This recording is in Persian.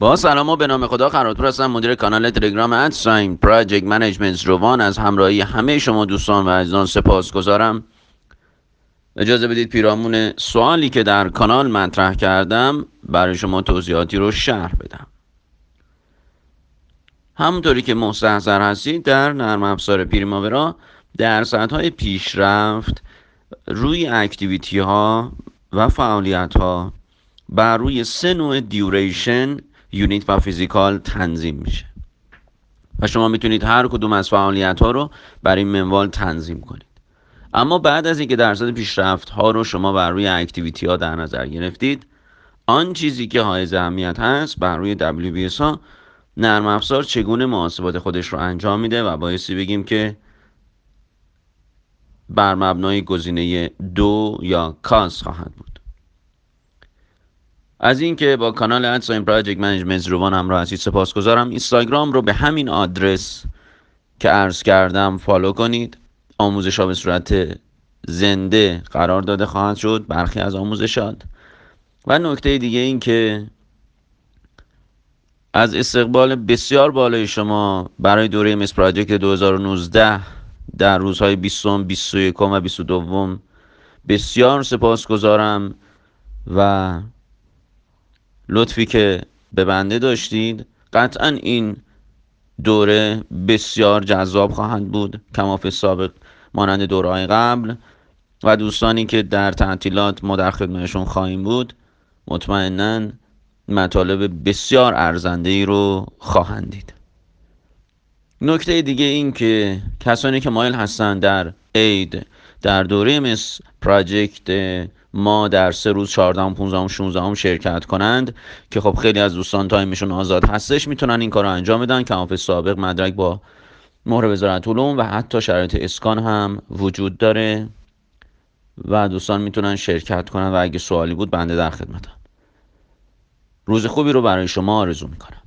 با سلام و به نام خدا خراتور هستم مدیر کانال تلگرام at sign project management روان. از همراهی همه شما دوستان و عزیزان سپاس گذارم. اجازه بدید پیرامون سوالی که در کانال مطرح کردم برای شما توضیحاتی رو شرح بدم. همونطوری که مستحضر هستید در نرم افزار Primavera های پیشرفت روی activity ها و فعالیت ها بر روی سه نوع duration unit و physical تنظیم میشه. و شما می‌تونید هر کدوم از فعالیت ها رو بر این منوال تنظیم کنید. اما بعد از اینکه درصد پیشرفت ها رو شما بر روی activity ها در نظر گرفتید آن چیزی که حائز اهمیت هست بر روی WBS ها نرم افزار چگونه محاسبات خودش رو انجام میده و بایستی بگیم که بر مبنای گزینه دو یا cost خواهد بود. از اینکه با کانال at sign project management روان همراه هستید سپاسگزارم. اینستاگرام رو به همین آدرس که عرض کردم follow کنید. آموزش ها به صورت زنده قرار داده خواهد شد برخی از آموزشات. و نکته دیگه این که از استقبال بسیار بالای شما برای دوره MS Project 2019 در روزهای 20 21 و 22 بسیار سپاس گذارم و لطفی که به بنده داشتید قطعا این دوره بسیار جذاب خواهند بود کماف سابق مانند دوره قبل. و دوستانی که در تعطیلات ما در خدمتشون خواهیم بود مطمئنا مطالب بسیار ارزنده ای رو خواهند دید. نکته دیگه این که کسانی که مایل هستند در اید در دوره مس پراجکت ما در سه روز 14 15 16 شرکت کنند که خب خیلی از دوستان تایمشون آزاد هستش می‌تونن این کار رو انجام بدن. کماف سابق مدرک با مهر وزارت علوم و حتی شرایط اسکان هم وجود داره و دوستان می‌تونن شرکت کنن و اگه سوالی بود بنده در خدمتم. روز خوبی رو برای شما آرزو می‌کنم.